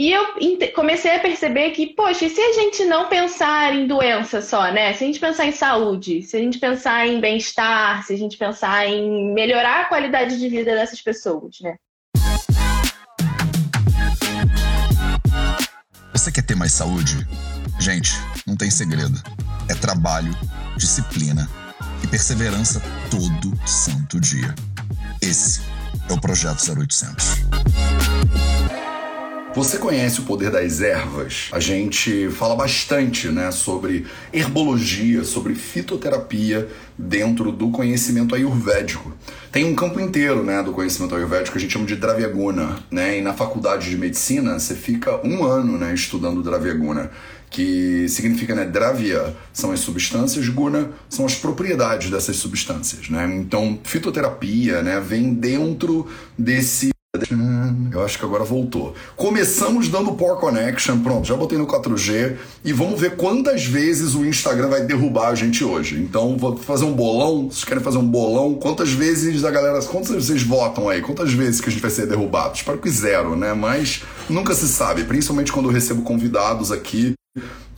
E eu comecei a perceber que, poxa, e se a gente não pensar em doença só, né? Se a gente pensar em saúde, se a gente pensar em bem-estar, se a gente pensar em melhorar a qualidade de vida dessas pessoas, né? Você quer ter mais saúde? Gente, não tem segredo. É trabalho, disciplina e perseverança todo santo dia. Esse é o Projeto 0800. Você conhece o poder das ervas? A gente fala bastante, né, sobre herbologia, sobre fitoterapia dentro do conhecimento ayurvédico. Tem um campo inteiro, né, do conhecimento ayurvédico que a gente chama de Dravyaguna, né? E na faculdade de medicina você fica um ano, né, estudando Dravyaguna que significa, né, dravya são as substâncias, guna são as propriedades dessas substâncias, né? Então, fitoterapia, né, vem dentro desse eu acho que agora voltou. Começamos dando Power Connection, pronto, já botei no 4G e vamos ver quantas vezes o Instagram vai derrubar a gente hoje. Então, vou fazer um bolão. Vocês querem fazer um bolão? Quantas vezes a galera. Quantas vocês votam aí? Quantas vezes que a gente vai ser derrubado? Espero que zero, né? Mas nunca se sabe, principalmente quando eu recebo convidados aqui.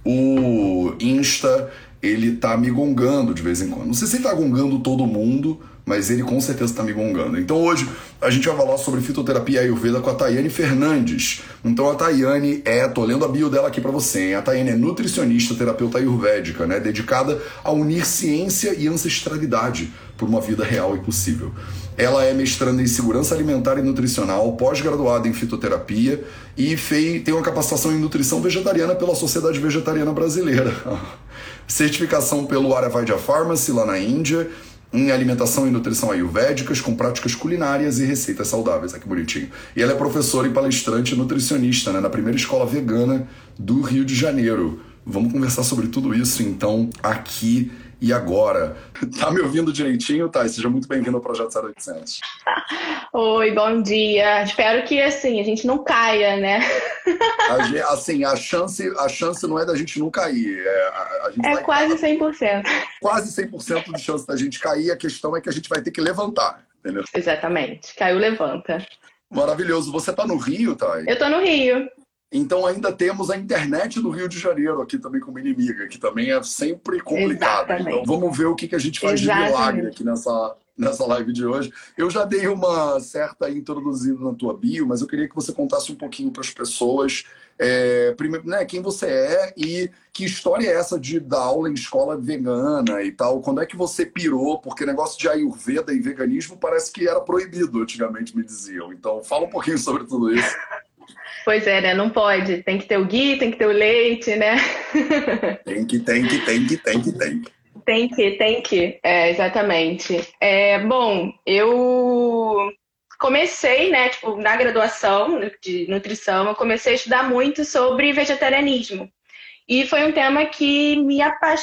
O Insta, ele tá me gongando de vez em quando. Não sei se ele tá gongando todo mundo mas ele com certeza está me gongando. Então hoje a gente vai falar sobre fitoterapia ayurveda com a Tayane Fernandes. Então a Tayane é, tô lendo a bio dela aqui para você, hein? a Tayane é nutricionista, terapeuta ayurvédica, né, dedicada a unir ciência e ancestralidade por uma vida real e possível. Ela é mestranda em segurança alimentar e nutricional, pós-graduada em fitoterapia e tem uma capacitação em nutrição vegetariana pela Sociedade Vegetariana Brasileira. Certificação pelo Ayurveda Pharmacy lá na Índia em alimentação e nutrição ayurvédicas com práticas culinárias e receitas saudáveis. Aqui bonitinho. E ela é professora e palestrante nutricionista né, na primeira escola vegana do Rio de Janeiro. Vamos conversar sobre tudo isso então aqui e agora. Tá me ouvindo direitinho, Thay? Seja muito bem-vindo ao Projeto 0800. Oi, bom dia. Espero que, assim, a gente não caia, né? A, assim, a chance, a chance não é da gente não cair. É, a, a é quase 100%. Quase 100% de chance da gente cair. A questão é que a gente vai ter que levantar, entendeu? Exatamente. Caiu, levanta. Maravilhoso. Você tá no Rio, Thay? Eu tô no Rio. Então ainda temos a internet do Rio de Janeiro aqui também como inimiga, que também é sempre complicado. Então vamos ver o que, que a gente faz Exatamente. de milagre aqui nessa, nessa live de hoje. Eu já dei uma certa introduzida na tua bio, mas eu queria que você contasse um pouquinho para as pessoas é, primeiro, né, quem você é e que história é essa de dar aula em escola vegana e tal? Quando é que você pirou? Porque negócio de Ayurveda e veganismo parece que era proibido antigamente, me diziam. Então, fala um pouquinho sobre tudo isso. Pois é, né? Não pode. Tem que ter o gui, tem que ter o leite, né? Tem que, tem que, tem que, tem que, tem que. Tem que, tem que. É, exatamente. É, bom, eu comecei, né, tipo, na graduação de nutrição, eu comecei a estudar muito sobre vegetarianismo. E foi um tema que, me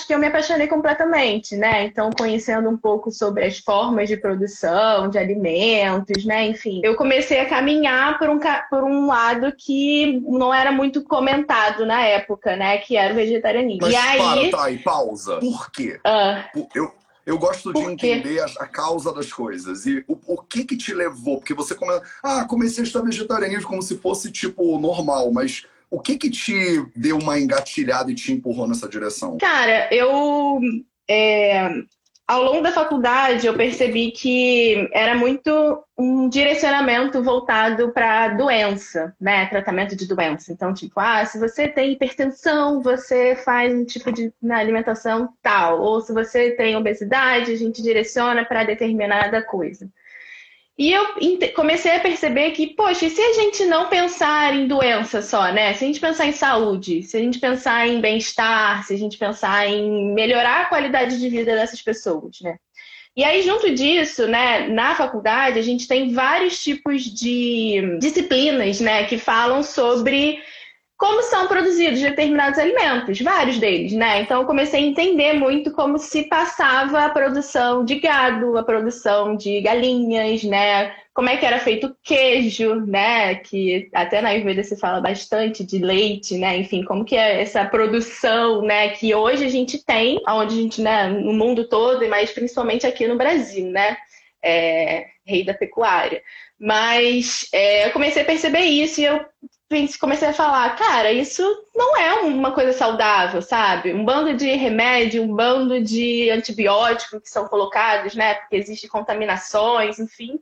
que eu me apaixonei completamente, né? Então, conhecendo um pouco sobre as formas de produção de alimentos, né? Enfim, eu comecei a caminhar por um, por um lado que não era muito comentado na época, né? Que era o vegetarianismo. Mas e aí... para, tá aí, pausa. Por quê? Ah. Eu, eu gosto de entender a, a, causa das coisas. E o, o, que que te levou? Porque você come... Ah, comecei a estudar vegetarianismo como se fosse, tipo, normal, mas o que que te deu uma engatilhada e te empurrou nessa direção? Cara, eu... É, ao longo da faculdade, eu percebi que era muito um direcionamento voltado para doença, né? Tratamento de doença. Então, tipo, ah, se você tem hipertensão, você faz um tipo de alimentação tal. Ou se você tem obesidade, a gente direciona para determinada coisa. E eu comecei a perceber que, poxa, e se a gente não pensar em doença só, né? Se a gente pensar em saúde, se a gente pensar em bem-estar, se a gente pensar em melhorar a qualidade de vida dessas pessoas, né? E aí, junto disso, né, na faculdade, a gente tem vários tipos de disciplinas, né, que falam sobre como são produzidos determinados alimentos, vários deles, né? Então eu comecei a entender muito como se passava a produção de gado, a produção de galinhas, né? Como é que era feito o queijo, né? Que até na Ayurveda se fala bastante de leite, né? Enfim, como que é essa produção, né? Que hoje a gente tem, onde a gente, né? No mundo todo, mas principalmente aqui no Brasil, né? É, rei da pecuária. Mas é, eu comecei a perceber isso e eu comecei a falar, cara, isso não é uma coisa saudável, sabe? Um bando de remédio, um bando de antibióticos que são colocados, né? Porque existem contaminações, enfim.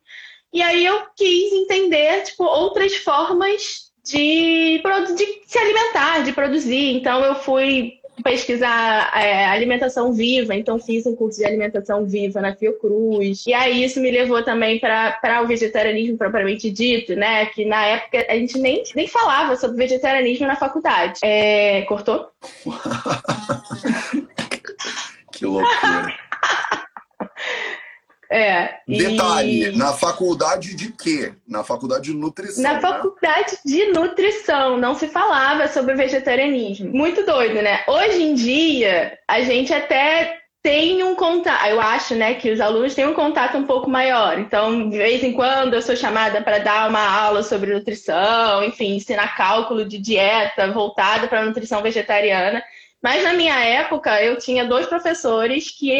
E aí eu quis entender, tipo, outras formas de, de se alimentar, de produzir. Então eu fui pesquisar é, alimentação viva, então fiz um curso de alimentação viva na Fiocruz. E aí isso me levou também para o vegetarianismo propriamente dito, né? Que na época a gente nem, nem falava sobre vegetarianismo na faculdade. É, cortou? que loucura. É. Detalhe, e... na faculdade de quê? Na faculdade de nutrição. Na né? faculdade de nutrição, não se falava sobre vegetarianismo. Muito doido, né? Hoje em dia, a gente até tem um contato, eu acho, né, que os alunos têm um contato um pouco maior. Então, de vez em quando eu sou chamada para dar uma aula sobre nutrição, enfim, ensinar cálculo de dieta voltada para nutrição vegetariana. Mas na minha época, eu tinha dois professores que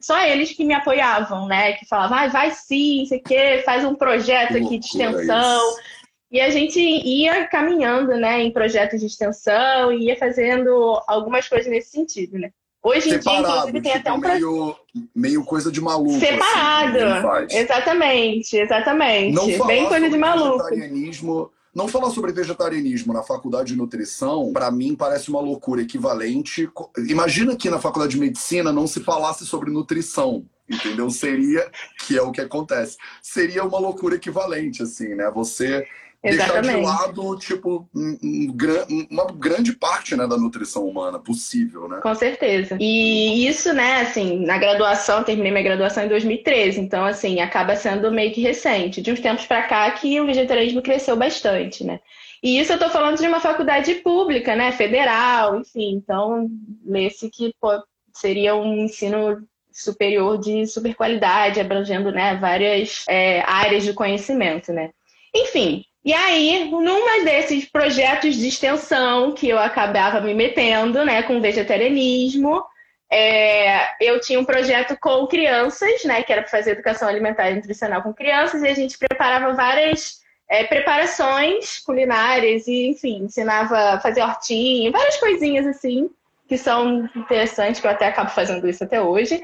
só eles que me apoiavam, né? Que falavam, ah, vai sim, sei que, faz um projeto aqui de extensão. Isso. E a gente ia caminhando, né, em projetos de extensão, ia fazendo algumas coisas nesse sentido, né? Hoje Separado, em dia, inclusive, tem tipo, até um meio, meio coisa de maluco. Assim, Separado. Assim, exatamente, exatamente. Não Bem coisa de maluco. Não falar sobre vegetarianismo na faculdade de nutrição, para mim, parece uma loucura equivalente. Imagina que na faculdade de medicina não se falasse sobre nutrição, entendeu? Seria, que é o que acontece, seria uma loucura equivalente, assim, né? Você Exatamente. deixar de lado, tipo, um, um, uma grande parte né, da nutrição humana possível, né? Com certeza. E isso, né, assim, na graduação, terminei minha graduação em 2013, então, assim, acaba sendo meio que recente. De uns tempos para cá que o vegetarianismo cresceu bastante, né? E isso eu estou falando de uma faculdade pública, né, federal, enfim, então, nesse que pô, seria um ensino superior de super qualidade, abrangendo, né, várias é, áreas de conhecimento, né? Enfim, e aí, numa desses projetos de extensão que eu acabava me metendo, né, com vegetarianismo, é, eu tinha um projeto com crianças, né, que era para fazer educação alimentar e nutricional com crianças, e a gente preparava várias é, preparações culinárias e, enfim, ensinava a fazer hortinha, várias coisinhas assim que são interessantes, que eu até acabo fazendo isso até hoje.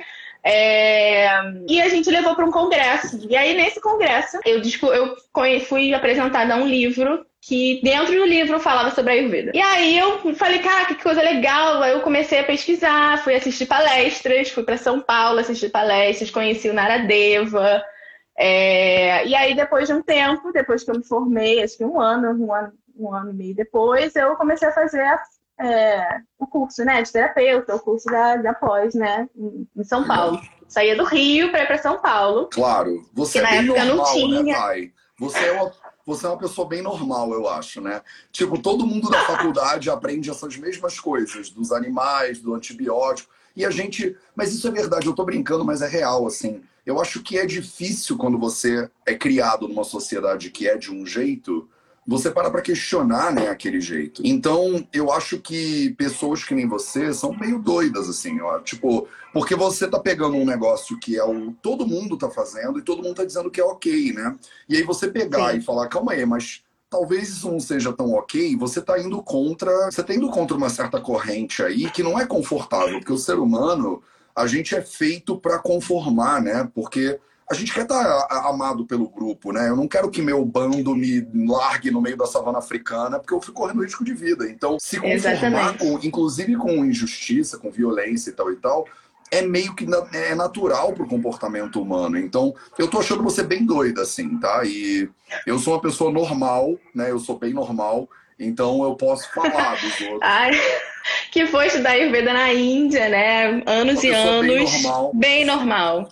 É... E a gente levou para um congresso. E aí, nesse congresso, eu, eu fui apresentada a um livro que dentro do livro falava sobre a Ayurveda. E aí eu falei, cara, que coisa legal. Aí eu comecei a pesquisar, fui assistir palestras, fui para São Paulo assistir palestras, conheci o Naradeva. É... E aí, depois de um tempo, depois que eu me formei, acho que um ano, um ano, um ano e meio depois, eu comecei a fazer é, o curso né, de terapeuta, o curso da, da pós, né, em São Paulo. Saía do Rio para ir para São Paulo. Claro, você é bem normal, não tinha. né, pai? Você é uma você é uma pessoa bem normal, eu acho, né? Tipo, todo mundo da faculdade aprende essas mesmas coisas, dos animais, do antibiótico. E a gente. Mas isso é verdade, eu tô brincando, mas é real, assim. Eu acho que é difícil quando você é criado numa sociedade que é de um jeito você para para questionar, né, aquele jeito. Então, eu acho que pessoas que nem você são meio doidas, assim, ó. Tipo, porque você tá pegando um negócio que é o todo mundo tá fazendo e todo mundo tá dizendo que é ok, né? E aí você pegar Sim. e falar, calma aí, mas talvez isso não seja tão ok, você tá indo contra. Você tá indo contra uma certa corrente aí que não é confortável, porque o ser humano, a gente é feito para conformar, né? Porque a gente quer estar tá amado pelo grupo, né? Eu não quero que meu bando me largue no meio da savana africana, porque eu fico correndo risco de vida. Então, se conformar, com, inclusive com injustiça, com violência e tal e tal, é meio que é natural pro comportamento humano. Então, eu tô achando você bem doida, assim, tá? E eu sou uma pessoa normal, né? Eu sou bem normal, então eu posso falar dos outros. Ai, que foi estudar Ayurveda na Índia, né? Anos e anos. Bem normal. Bem normal.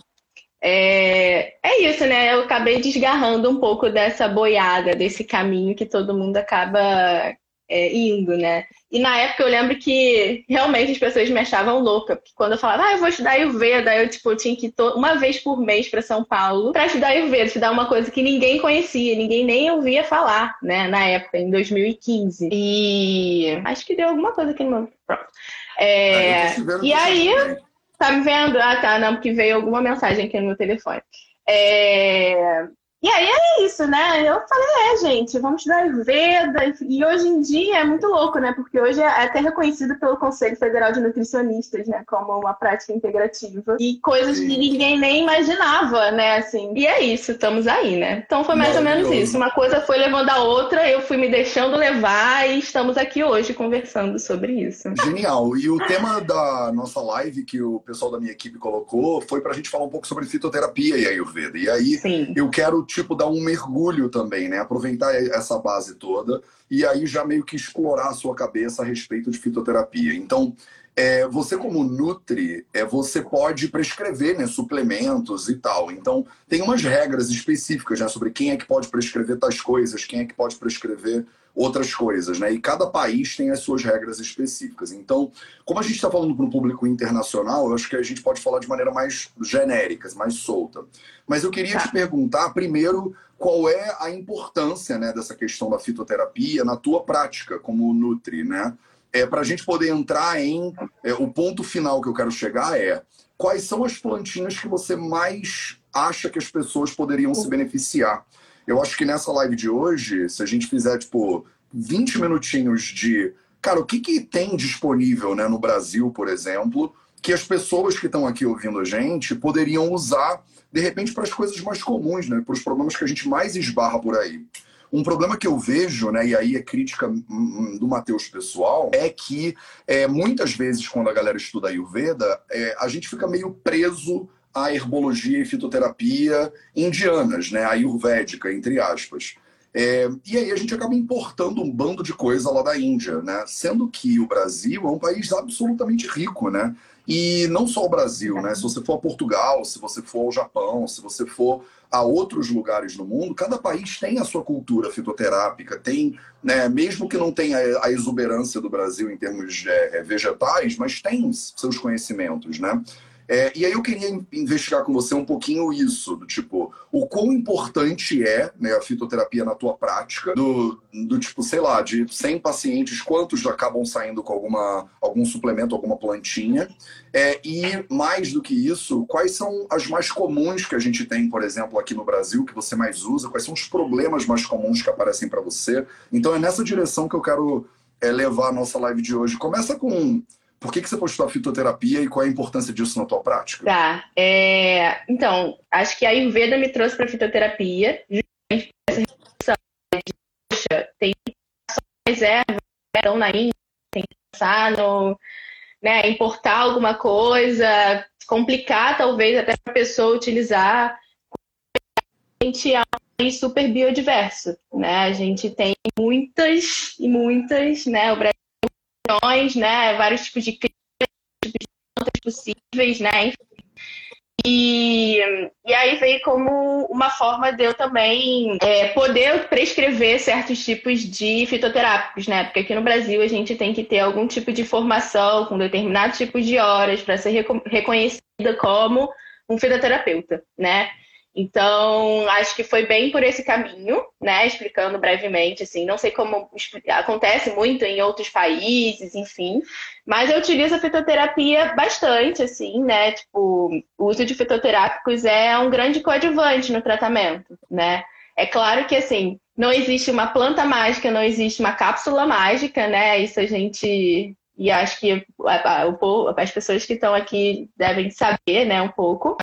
É, é isso, né? Eu acabei desgarrando um pouco dessa boiada, desse caminho que todo mundo acaba é, indo, né? E na época eu lembro que realmente as pessoas me achavam louca, porque quando eu falava, ah, eu vou estudar Ayurveda, eu tipo, eu tinha que ir uma vez por mês para São Paulo para estudar Ayurveda, estudar uma coisa que ninguém conhecia, ninguém nem ouvia falar, né, na época, em 2015. E acho que deu alguma coisa aqui no meu. Pronto. É... e aí. Tá me vendo? Ah, tá, não, porque veio alguma mensagem aqui no meu telefone. É... E aí é isso, né? Eu falei, é, gente, vamos estudar Ayurveda. E hoje em dia é muito louco, né? Porque hoje é até reconhecido pelo Conselho Federal de Nutricionistas, né? Como uma prática integrativa. E coisas Sim. que ninguém nem imaginava, né? Assim. E é isso, estamos aí, né? Então foi mais ou menos isso. Uma coisa foi levando a outra, eu fui me deixando levar e estamos aqui hoje conversando sobre isso. Genial. E o tema da nossa live que o pessoal da minha equipe colocou foi pra gente falar um pouco sobre fitoterapia e Ayurveda. E aí Sim. eu quero tipo, dar um mergulho também, né? Aproveitar essa base toda e aí já meio que explorar a sua cabeça a respeito de fitoterapia. Então, é, você como Nutri, é, você pode prescrever né, suplementos e tal. Então, tem umas regras específicas né, sobre quem é que pode prescrever tais coisas, quem é que pode prescrever outras coisas, né? E cada país tem as suas regras específicas. Então, como a gente está falando para um público internacional, eu acho que a gente pode falar de maneira mais genérica, mais solta. Mas eu queria te tá. perguntar, primeiro, qual é a importância né, dessa questão da fitoterapia na tua prática como Nutri, né? É, para a gente poder entrar em... É, o ponto final que eu quero chegar é quais são as plantinhas que você mais acha que as pessoas poderiam se beneficiar eu acho que nessa live de hoje, se a gente fizer, tipo, 20 minutinhos de. Cara, o que, que tem disponível né, no Brasil, por exemplo, que as pessoas que estão aqui ouvindo a gente poderiam usar, de repente, para as coisas mais comuns, né? Para os problemas que a gente mais esbarra por aí. Um problema que eu vejo, né, e aí é crítica hum, hum, do Matheus pessoal, é que é, muitas vezes, quando a galera estuda Ayurveda, é, a gente fica meio preso a herbologia e fitoterapia indianas, né, ayurvédica, entre aspas. É, e aí a gente acaba importando um bando de coisa lá da Índia, né? Sendo que o Brasil é um país absolutamente rico, né? E não só o Brasil, né? Se você for a Portugal, se você for ao Japão, se você for a outros lugares no mundo, cada país tem a sua cultura fitoterápica, tem, né, mesmo que não tenha a exuberância do Brasil em termos é, vegetais, mas tem seus conhecimentos, né? É, e aí eu queria investigar com você um pouquinho isso, do tipo, o quão importante é né, a fitoterapia na tua prática, do, do tipo, sei lá, de 100 pacientes, quantos acabam saindo com alguma, algum suplemento, alguma plantinha, é, e mais do que isso, quais são as mais comuns que a gente tem, por exemplo, aqui no Brasil, que você mais usa, quais são os problemas mais comuns que aparecem para você. Então é nessa direção que eu quero é, levar a nossa live de hoje. Começa com por que, que você pode estudar fitoterapia e qual é a importância disso na tua prática? Tá. É... Então, acho que a Ayurveda me trouxe para fitoterapia, justamente essa relação de, poxa, tem reservas estão na Índia, tem que pensar no. Né, importar alguma coisa, complicar talvez até para a pessoa utilizar. A gente é um super biodiverso, né? A gente tem muitas e muitas, né? O Brasil né? Vários tipos de tipos de plantas possíveis, né? E, e aí veio como uma forma de eu também é, poder prescrever certos tipos de fitoterápicos, né? Porque aqui no Brasil a gente tem que ter algum tipo de formação com determinado tipo de horas para ser reconhecida como um fitoterapeuta, né? Então, acho que foi bem por esse caminho, né? Explicando brevemente, assim, não sei como acontece muito em outros países, enfim, mas eu utilizo a fitoterapia bastante, assim, né? Tipo, o uso de fitoterápicos é um grande coadjuvante no tratamento, né? É claro que, assim, não existe uma planta mágica, não existe uma cápsula mágica, né? Isso a gente e acho que as pessoas que estão aqui devem saber, né, um pouco.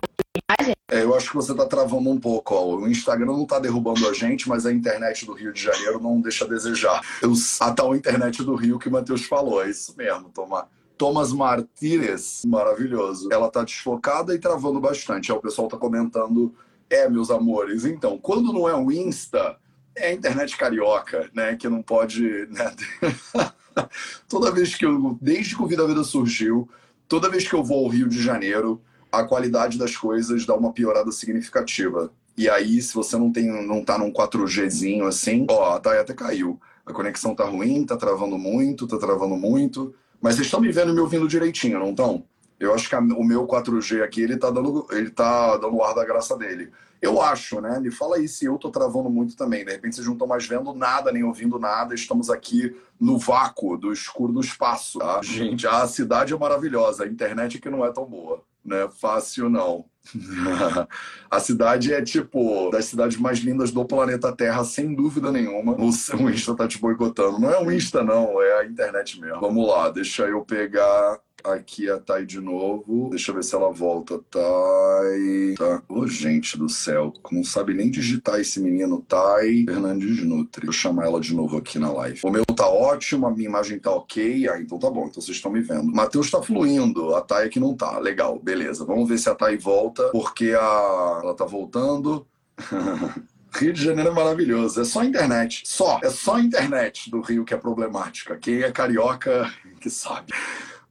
É, eu acho que você está travando um pouco. Ó. O Instagram não está derrubando a gente, mas a internet do Rio de Janeiro não deixa a desejar. Eu, a tal internet do Rio que o Matheus falou, é isso mesmo, Tomar. Thomas Martínez, maravilhoso. Ela tá desfocada e travando bastante. Aí o pessoal tá comentando, é, meus amores. Então, quando não é o Insta, é a internet carioca, né? Que não pode. Né? toda vez que eu. Desde que o Vida Vida surgiu, toda vez que eu vou ao Rio de Janeiro, a qualidade das coisas dá uma piorada significativa. E aí, se você não tem, não tá num 4Gzinho assim, ó, tá, até caiu. A conexão tá ruim, tá travando muito, tá travando muito. Mas vocês estão me vendo e me ouvindo direitinho, não estão? Eu acho que a, o meu 4G aqui, ele tá dando, ele tá dando o ar da graça dele. Eu acho, né? Me fala aí se eu tô travando muito também. De repente vocês não estão mais vendo nada, nem ouvindo nada. Estamos aqui no vácuo do escuro do espaço. Tá? Gente, a cidade é maravilhosa. A internet que não é tão boa. Não é fácil, não. a cidade é tipo das cidades mais lindas do planeta Terra, sem dúvida nenhuma. O seu Insta tá te boicotando. Não é o Insta, não, é a internet mesmo. Vamos lá, deixa eu pegar aqui a Thay de novo. Deixa eu ver se ela volta. Thay. Tá. Ô, oh, gente do céu. Não sabe nem digitar esse menino. Thay Fernandes Nutri. Vou chamar ela de novo aqui na live. O meu tá ótimo, a minha imagem tá ok. Ah, então tá bom. Então vocês estão me vendo. Matheus tá fluindo. A Thay aqui não tá. Legal, beleza. Vamos ver se a Thay volta, porque a... ela tá voltando. Rio de Janeiro é maravilhoso. É só internet. Só. É só internet do Rio que é problemática. Quem é carioca que sabe.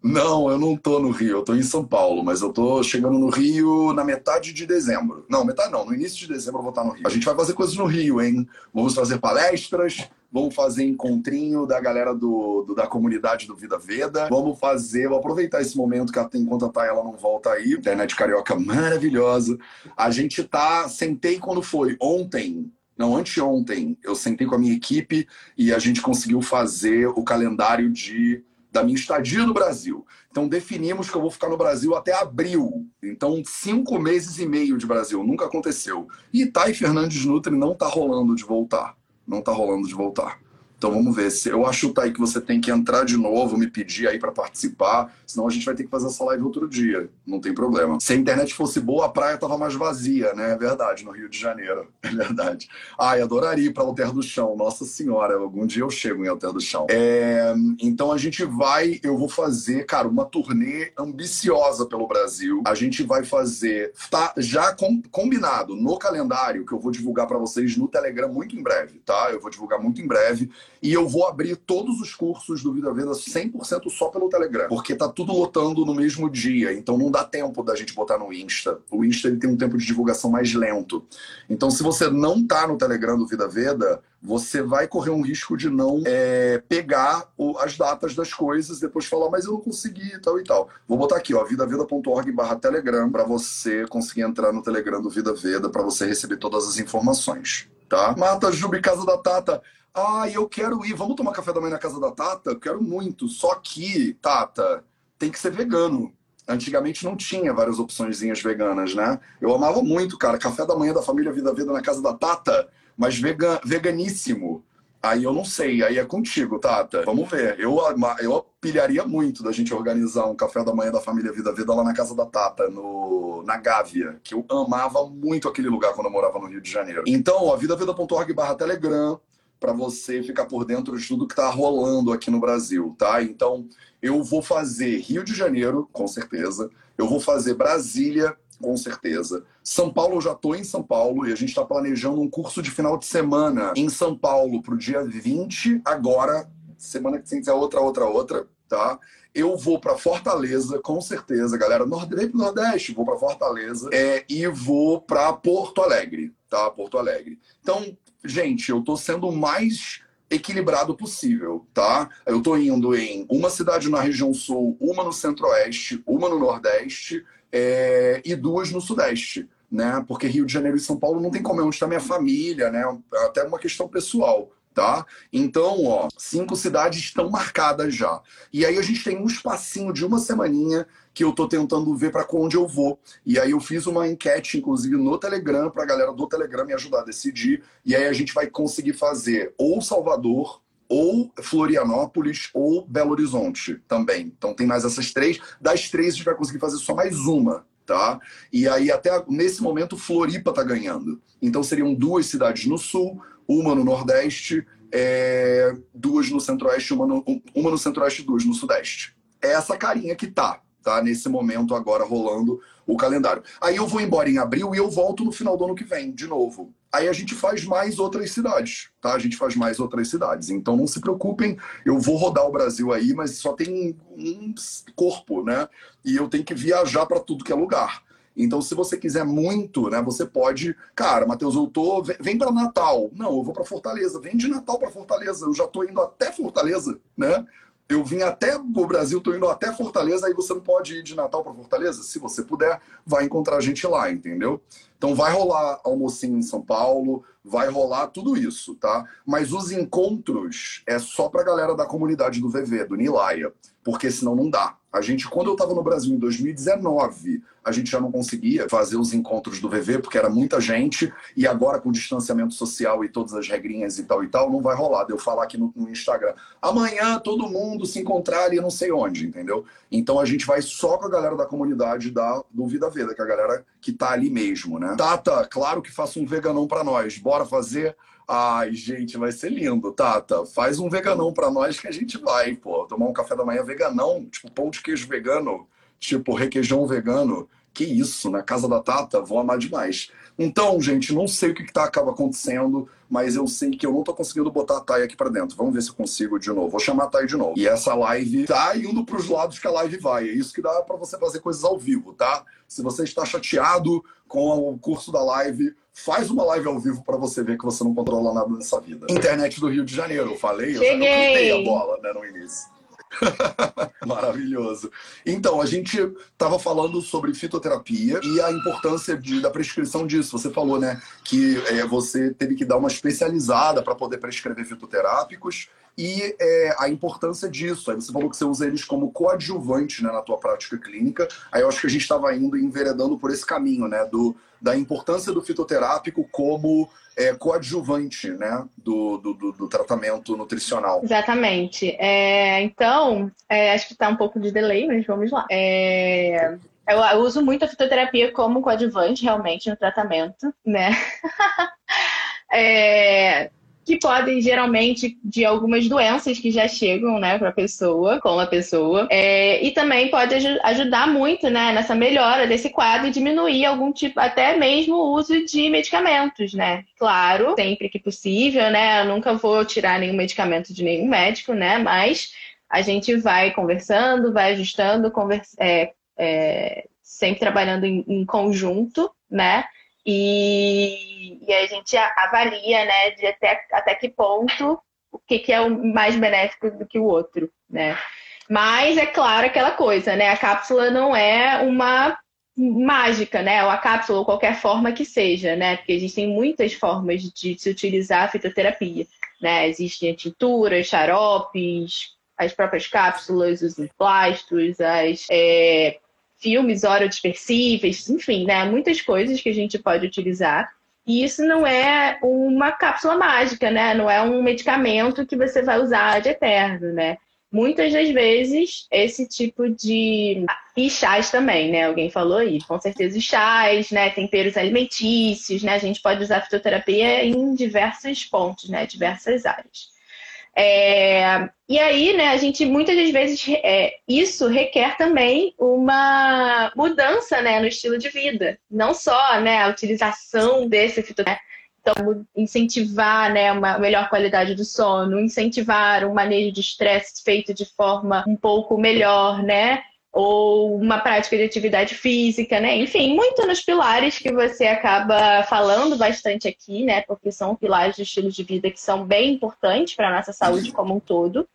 Não, eu não tô no Rio, eu tô em São Paulo, mas eu tô chegando no Rio na metade de dezembro. Não, metade não, no início de dezembro eu vou estar no Rio. A gente vai fazer coisas no Rio, hein? Vamos fazer palestras, vamos fazer encontrinho da galera do, do, da comunidade do Vida Veda. Vamos fazer, vou aproveitar esse momento que enquanto a ela não volta aí. Internet carioca maravilhosa. A gente tá, sentei quando foi ontem, não, anteontem, eu sentei com a minha equipe e a gente conseguiu fazer o calendário de da minha estadia no Brasil. Então definimos que eu vou ficar no Brasil até abril. Então, cinco meses e meio de Brasil. Nunca aconteceu. E Thay Fernandes Nutri não está rolando de voltar. Não está rolando de voltar. Então vamos ver. Se eu acho, Thay, que você tem que entrar de novo, me pedir aí para participar, senão a gente vai ter que fazer essa live outro dia. Não tem problema. Se a internet fosse boa, a praia tava mais vazia, né? É verdade, no Rio de Janeiro. É verdade. Ai, adoraria ir para Alter do Chão. Nossa Senhora, algum dia eu chego em Alter do Chão. É... Então a gente vai, eu vou fazer, cara, uma turnê ambiciosa pelo Brasil. A gente vai fazer, tá já com, combinado no calendário que eu vou divulgar para vocês no Telegram muito em breve, tá? Eu vou divulgar muito em breve e eu vou abrir todos os cursos do Vida Venda 100% só pelo Telegram, porque tá tudo lotando no mesmo dia, então não dá tempo da gente botar no Insta. O Insta ele tem um tempo de divulgação mais lento. Então, se você não tá no Telegram do Vida Veda, você vai correr um risco de não é, pegar o, as datas das coisas depois falar, mas eu não consegui tal e tal. Vou botar aqui, ó, vidaveda.org barra Telegram para você conseguir entrar no Telegram do Vida Veda para você receber todas as informações, tá? Mata Jubi Casa da Tata. Ah, eu quero ir. Vamos tomar café da manhã na casa da Tata? Quero muito. Só que, Tata, tem que ser vegano. Antigamente não tinha várias opções veganas, né? Eu amava muito, cara. Café da manhã da família Vida Vida na casa da Tata, mas vegan, veganíssimo. Aí eu não sei, aí é contigo, Tata. Vamos ver. Eu, eu pilharia muito da gente organizar um café da manhã da família Vida Vida lá na casa da Tata, no, na Gávea, que eu amava muito aquele lugar quando eu morava no Rio de Janeiro. Então, ó, vidavida.org barra Telegram, para você ficar por dentro de tudo que está rolando aqui no Brasil, tá? Então, eu vou fazer Rio de Janeiro, com certeza. Eu vou fazer Brasília, com certeza. São Paulo, eu já estou em São Paulo e a gente está planejando um curso de final de semana em São Paulo para o dia 20, agora, semana que tem é outra, outra, outra, tá? Eu vou para Fortaleza, com certeza, galera. Vem pro Nordeste, vou para Fortaleza é, e vou para Porto Alegre, tá? Porto Alegre. Então, gente, eu tô sendo o mais equilibrado possível, tá? Eu tô indo em uma cidade na região sul, uma no centro-oeste, uma no nordeste é, e duas no sudeste, né? Porque Rio de Janeiro e São Paulo não tem como, é onde está minha família, né? Até uma questão pessoal, tá? Então, ó, cinco cidades estão marcadas já. E aí a gente tem um espacinho de uma semaninha que eu tô tentando ver para onde eu vou. E aí eu fiz uma enquete, inclusive, no Telegram, para a galera do Telegram me ajudar a decidir. E aí a gente vai conseguir fazer ou Salvador, ou Florianópolis, ou Belo Horizonte também. Então tem mais essas três. Das três, a gente vai conseguir fazer só mais uma. Tá? E aí, até nesse momento, Floripa tá ganhando. Então seriam duas cidades no sul, uma no Nordeste, é, duas no Centro-Oeste, uma no, uma no Centro-Oeste e duas no Sudeste. É essa carinha que tá tá? Nesse momento agora rolando o calendário. Aí eu vou embora em abril e eu volto no final do ano que vem, de novo. Aí a gente faz mais outras cidades, tá? A gente faz mais outras cidades. Então não se preocupem, eu vou rodar o Brasil aí, mas só tem um corpo, né? E eu tenho que viajar para tudo que é lugar. Então, se você quiser muito, né, você pode, cara, Matheus, eu tô, vem para Natal. Não, eu vou para Fortaleza. Vem de Natal para Fortaleza. Eu já tô indo até Fortaleza, né? eu vim até o Brasil, estou indo até Fortaleza, aí você não pode ir de Natal para Fortaleza? Se você puder, vai encontrar a gente lá, entendeu? Então vai rolar almocinho em São Paulo, vai rolar tudo isso, tá? Mas os encontros é só pra galera da comunidade do VV, do Nilaia, porque senão não dá. A gente, quando eu estava no Brasil em 2019, a gente já não conseguia fazer os encontros do VV, porque era muita gente, e agora com o distanciamento social e todas as regrinhas e tal e tal, não vai rolar. De eu falar aqui no, no Instagram, amanhã todo mundo se encontrar ali não sei onde, entendeu? Então a gente vai só com a galera da comunidade da, do Vida Veda, que é a galera que tá ali mesmo, né? Tata, claro que faça um veganão para nós. Bora fazer? Ai, gente, vai ser lindo, Tata. Faz um veganão para nós que a gente vai, pô. Tomar um café da manhã veganão, tipo pão de queijo vegano, tipo requeijão vegano. Que isso, na casa da Tata, vou amar demais. Então, gente, não sei o que está acontecendo, mas eu sei que eu não tô conseguindo botar a Thay aqui para dentro. Vamos ver se eu consigo de novo. Vou chamar a Thay de novo. E essa live tá indo para os lados que a live vai. É isso que dá para você fazer coisas ao vivo, tá? Se você está chateado com o curso da live, faz uma live ao vivo para você ver que você não controla nada nessa vida. Internet do Rio de Janeiro, eu falei, Cheguei. eu já a bola né, no início. Maravilhoso. Então, a gente estava falando sobre fitoterapia e a importância de, da prescrição disso. Você falou, né, que é, você teve que dar uma especializada para poder prescrever fitoterápicos e é, a importância disso. Aí você falou que você usa eles como coadjuvante né, na tua prática clínica. Aí eu acho que a gente estava indo enveredando por esse caminho, né? Do, da importância do fitoterápico como é, coadjuvante né, do, do, do, tratamento nutricional. Exatamente. É, então, é, acho que está um pouco de delay, mas vamos lá. É, eu, eu, uso muito a fitoterapia como coadjuvante, realmente, no tratamento, né? é, que podem geralmente de algumas doenças que já chegam, né, para a pessoa, com a pessoa, é, e também pode aj ajudar muito, né, nessa melhora desse quadro e diminuir algum tipo, até mesmo o uso de medicamentos, né? Claro, sempre que possível, né? Eu nunca vou tirar nenhum medicamento de nenhum médico, né? Mas a gente vai conversando, vai ajustando, conversa é, é, sempre trabalhando em, em conjunto, né? E, e a gente avalia, né, de até, até que ponto o que, que é o mais benéfico do que o outro, né? Mas é claro aquela coisa, né? A cápsula não é uma mágica, né? Ou a cápsula, ou qualquer forma que seja, né? Porque existem muitas formas de se utilizar a fitoterapia, né? Existem tinturas, xaropes, as próprias cápsulas, os emplastos, as é, filmes orodispersíveis, enfim, né? Muitas coisas que a gente pode utilizar. E isso não é uma cápsula mágica, né? Não é um medicamento que você vai usar de eterno, né? Muitas das vezes, esse tipo de. E chás também, né? Alguém falou aí. Com certeza, os chás, né? Temperos alimentícios, né? A gente pode usar fitoterapia em diversos pontos, né? Diversas áreas. É, e aí, né, a gente muitas das vezes é, isso requer também uma mudança né, no estilo de vida. Não só né, a utilização desse fitoterápico, então, incentivar né, uma melhor qualidade do sono, incentivar um manejo de estresse feito de forma um pouco melhor, né? Ou uma prática de atividade física, né? Enfim, muito nos pilares que você acaba falando bastante aqui, né? Porque são pilares de estilo de vida que são bem importantes para a nossa saúde como um todo.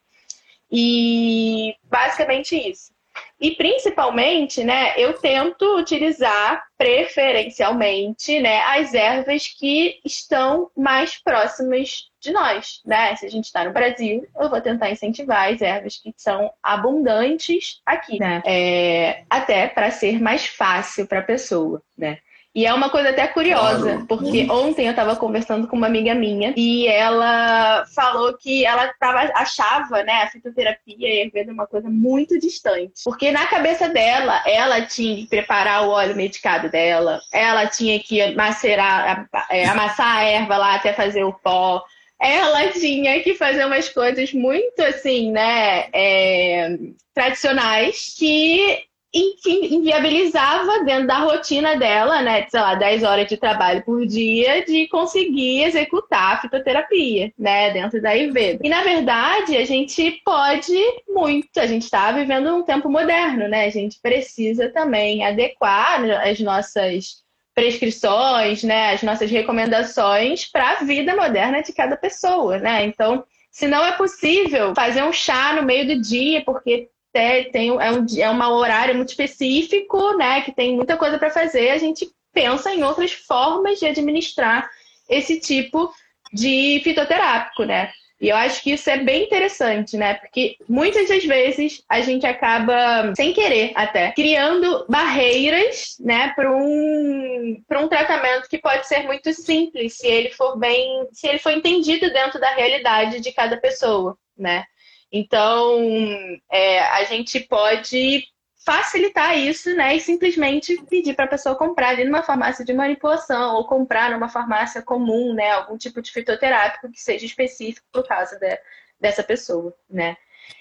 E basicamente isso. E principalmente, né, eu tento utilizar preferencialmente, né, as ervas que estão mais próximas de nós, né? Se a gente está no Brasil, eu vou tentar incentivar as ervas que são abundantes aqui, né? É, até para ser mais fácil para a pessoa, né? E é uma coisa até curiosa, porque ontem eu estava conversando com uma amiga minha e ela falou que ela tava, achava né, a fitoterapia e a Ayurveda uma coisa muito distante. Porque na cabeça dela, ela tinha que preparar o óleo medicado dela, ela tinha que macerar, é, amassar a erva lá até fazer o pó, ela tinha que fazer umas coisas muito assim, né, é, tradicionais que inviabilizava dentro da rotina dela, né, sei lá, 10 horas de trabalho por dia, de conseguir executar a fitoterapia, né, dentro da Ayurveda. E na verdade, a gente pode muito, a gente está vivendo um tempo moderno, né? A gente precisa também adequar as nossas prescrições, né, as nossas recomendações para a vida moderna de cada pessoa, né? Então, se não é possível fazer um chá no meio do dia, porque tem, é, um, é um horário muito específico, né, que tem muita coisa para fazer, a gente pensa em outras formas de administrar esse tipo de fitoterápico, né? E eu acho que isso é bem interessante, né? Porque muitas das vezes a gente acaba, sem querer até, criando barreiras, né, para um, um tratamento que pode ser muito simples, se ele for bem, se ele for entendido dentro da realidade de cada pessoa, né? Então, é, a gente pode facilitar isso, né? E simplesmente pedir para a pessoa comprar ali numa farmácia de manipulação ou comprar numa farmácia comum, né? Algum tipo de fitoterápico que seja específico por causa de, dessa pessoa, né?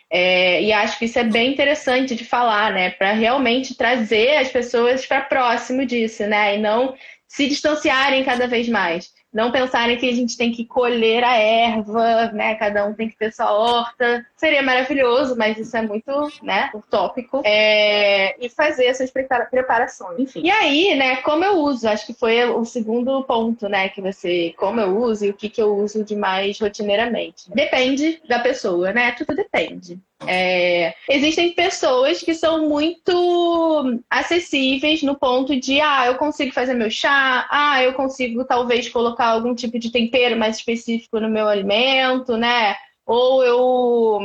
É, e acho que isso é bem interessante de falar, né? Para realmente trazer as pessoas para próximo disso, né? E não se distanciarem cada vez mais não pensarem que a gente tem que colher a erva, né? Cada um tem que ter sua horta. Seria maravilhoso, mas isso é muito, né, utópico. É... E fazer essas preparações, enfim. E aí, né, como eu uso, acho que foi o segundo ponto, né, que você, como eu uso e o que, que eu uso de mais rotineiramente. Depende da pessoa, né? Tudo depende. É, existem pessoas que são muito acessíveis no ponto de, ah, eu consigo fazer meu chá, ah, eu consigo talvez colocar algum tipo de tempero mais específico no meu alimento, né? Ou eu.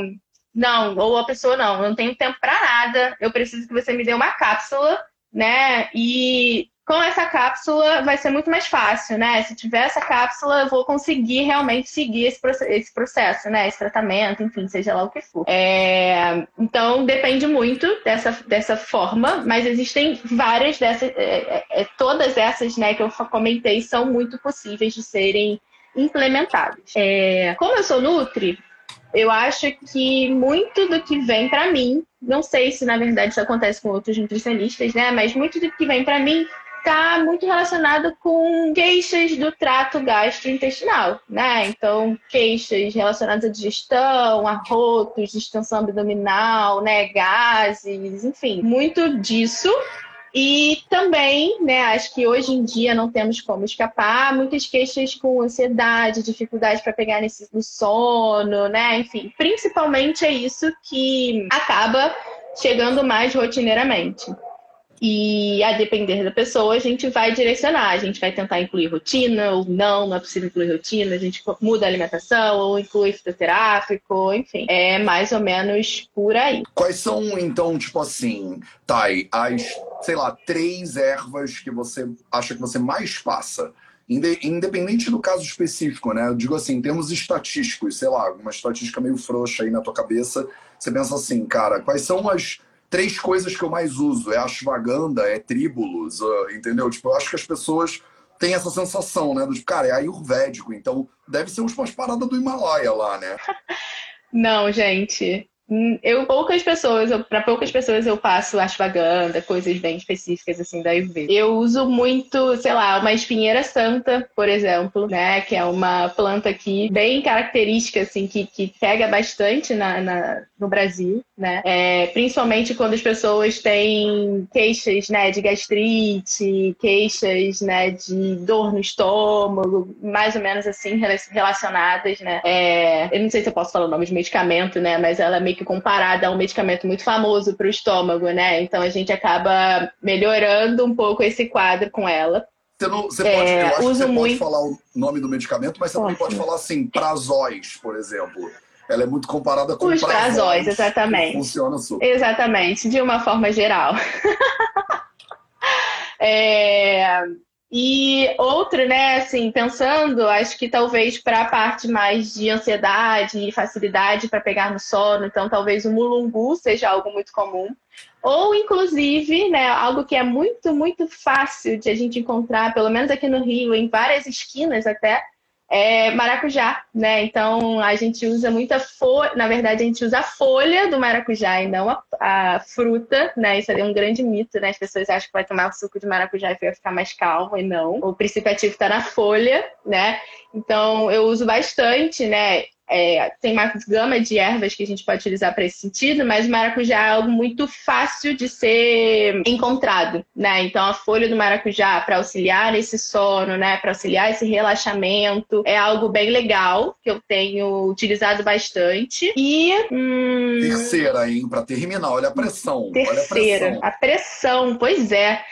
Não, ou a pessoa não, eu não tenho tempo para nada, eu preciso que você me dê uma cápsula, né? E com essa cápsula vai ser muito mais fácil, né? Se tiver essa cápsula, eu vou conseguir realmente seguir esse, esse processo, né? Esse tratamento, enfim, seja lá o que for. É... Então, depende muito dessa, dessa forma, mas existem várias dessas, é, é, é todas essas, né, que eu comentei, são muito possíveis de serem implementadas. É... Como eu sou Nutri, eu acho que muito do que vem para mim, não sei se na verdade isso acontece com outros nutricionistas, né? Mas muito do que vem para mim está muito relacionado com queixas do trato gastrointestinal, né? Então, queixas relacionadas à digestão, arrotos, distensão abdominal, né? Gases, enfim, muito disso. E também, né, acho que hoje em dia não temos como escapar, muitas queixas com ansiedade, dificuldade para pegar nesse, no sono, né? Enfim, principalmente é isso que acaba chegando mais rotineiramente. E a depender da pessoa, a gente vai direcionar. A gente vai tentar incluir rotina ou não, não é possível incluir rotina. A gente muda a alimentação ou inclui fitoterápico, enfim. É mais ou menos por aí. Quais são, então, tipo assim, Thay, as, sei lá, três ervas que você acha que você mais passa? Independente do caso específico, né? Eu digo assim, em termos estatísticos, sei lá, uma estatística meio frouxa aí na tua cabeça, você pensa assim, cara, quais são as três coisas que eu mais uso. É ashwagandha, é tríbulos, uh, entendeu? Tipo, eu acho que as pessoas têm essa sensação, né? Dos, cara, é ayurvédico, então deve ser umas paradas do Himalaia lá, né? Não, gente. Eu, poucas pessoas, para poucas pessoas eu passo ashwagandha, coisas bem específicas assim da Ayurveda. Eu uso muito, sei lá, uma espinheira santa, por exemplo, né, que é uma planta aqui bem característica assim que, que pega bastante na, na no Brasil, né? É, principalmente quando as pessoas têm queixas, né, de gastrite, queixas, né, de dor no estômago, mais ou menos assim relacionadas, né? É, eu não sei se eu posso falar o nome de medicamento, né, mas ela é meio que comparada a um medicamento muito famoso para o estômago, né? Então a gente acaba melhorando um pouco esse quadro com ela. Você, não, você pode, é, eu acho que muito... pode falar o nome do medicamento, mas você Posso. também pode falar assim, prazóis, por exemplo. Ela é muito comparada com os prazóis, prazóis exatamente. Funciona super. Exatamente, de uma forma geral. é, e outro, né, assim, pensando, acho que talvez para a parte mais de ansiedade e facilidade para pegar no sono, então talvez o mulungu seja algo muito comum. Ou, inclusive, né, algo que é muito, muito fácil de a gente encontrar, pelo menos aqui no Rio, em várias esquinas até, é maracujá, né? Então a gente usa muita folha, na verdade a gente usa a folha do maracujá e não a, a, fruta, né? Isso é um grande mito, né? As pessoas acham que vai tomar suco de maracujá e vai ficar mais calmo e não. O princípio ativo está na folha, né? Então eu uso bastante, né? É, tem uma gama de ervas que a gente pode utilizar para esse sentido, mas o maracujá é algo muito fácil de ser encontrado, né? Então a folha do maracujá para auxiliar esse sono, né, para auxiliar esse relaxamento, é algo bem legal que eu tenho utilizado bastante. E hum... terceira, hein, para terminar, olha a pressão. Terceira, a pressão. a pressão, pois é.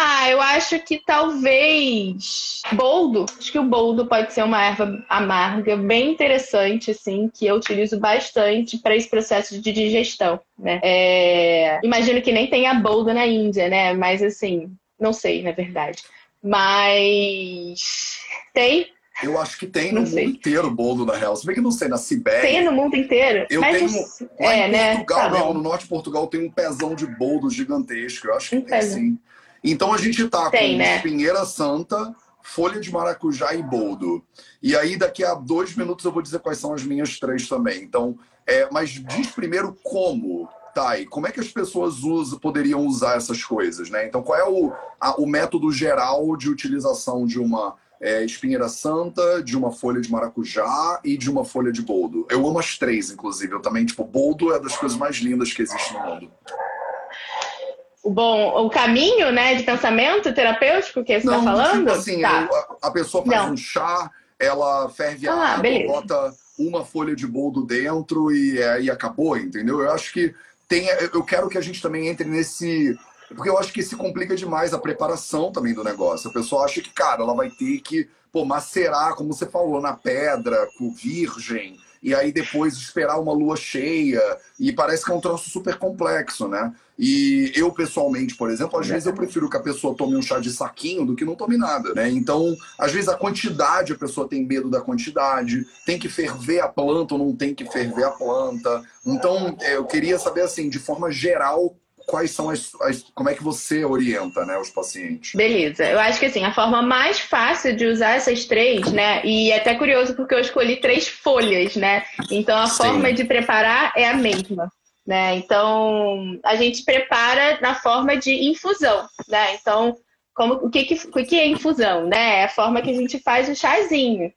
Ah, eu acho que talvez boldo. Acho que o boldo pode ser uma erva amarga bem interessante, assim, que eu utilizo bastante para esse processo de digestão, né? É... Imagino que nem tenha boldo na Índia, né? Mas assim, não sei, na verdade. Mas tem eu acho que tem no mundo inteiro bolo, na real. Se bem que não sei, na Sibéria. Tem no mundo inteiro? Eu Mas tenho. Lá é, em né? Portugal tá mesmo, no norte de Portugal, tem um pezão de boldo gigantesco. Eu acho que um tem sim. Então a gente tá tem, com né? espinheira santa, folha de maracujá e boldo. E aí, daqui a dois minutos, eu vou dizer quais são as minhas três também. Então, é, mas diz primeiro como. E como é que as pessoas usam, poderiam usar essas coisas, né? Então, qual é o, a, o método geral de utilização de uma é, espinheira santa, de uma folha de maracujá e de uma folha de boldo. Eu amo as três, inclusive. Eu também, tipo, boldo é das coisas mais lindas que existe no mundo. Bom, o caminho, né, de pensamento terapêutico que você está falando? Tipo assim, tá. eu, a pessoa faz Não. um chá, ela ferve a ah, água, beleza. bota uma folha de boldo dentro e aí acabou, entendeu? Eu acho que tem, eu quero que a gente também entre nesse porque eu acho que se complica demais a preparação também do negócio. A pessoa acha que, cara, ela vai ter que pô, macerar, como você falou, na pedra, com virgem, e aí depois esperar uma lua cheia. E parece que é um troço super complexo, né? E eu, pessoalmente, por exemplo, às vezes eu prefiro que a pessoa tome um chá de saquinho do que não tome nada, né? Então, às vezes a quantidade, a pessoa tem medo da quantidade, tem que ferver a planta ou não tem que ferver a planta. Então, eu queria saber, assim, de forma geral, quais são as, as, como é que você orienta, né, os pacientes? Beleza. Eu acho que assim, a forma mais fácil de usar essas três, né, e é até curioso porque eu escolhi três folhas, né? Então a Sim. forma de preparar é a mesma. Né? Então, a gente prepara na forma de infusão, né? Então, como, o, que, que, o que é infusão? Né? É a forma que a gente faz o chazinho.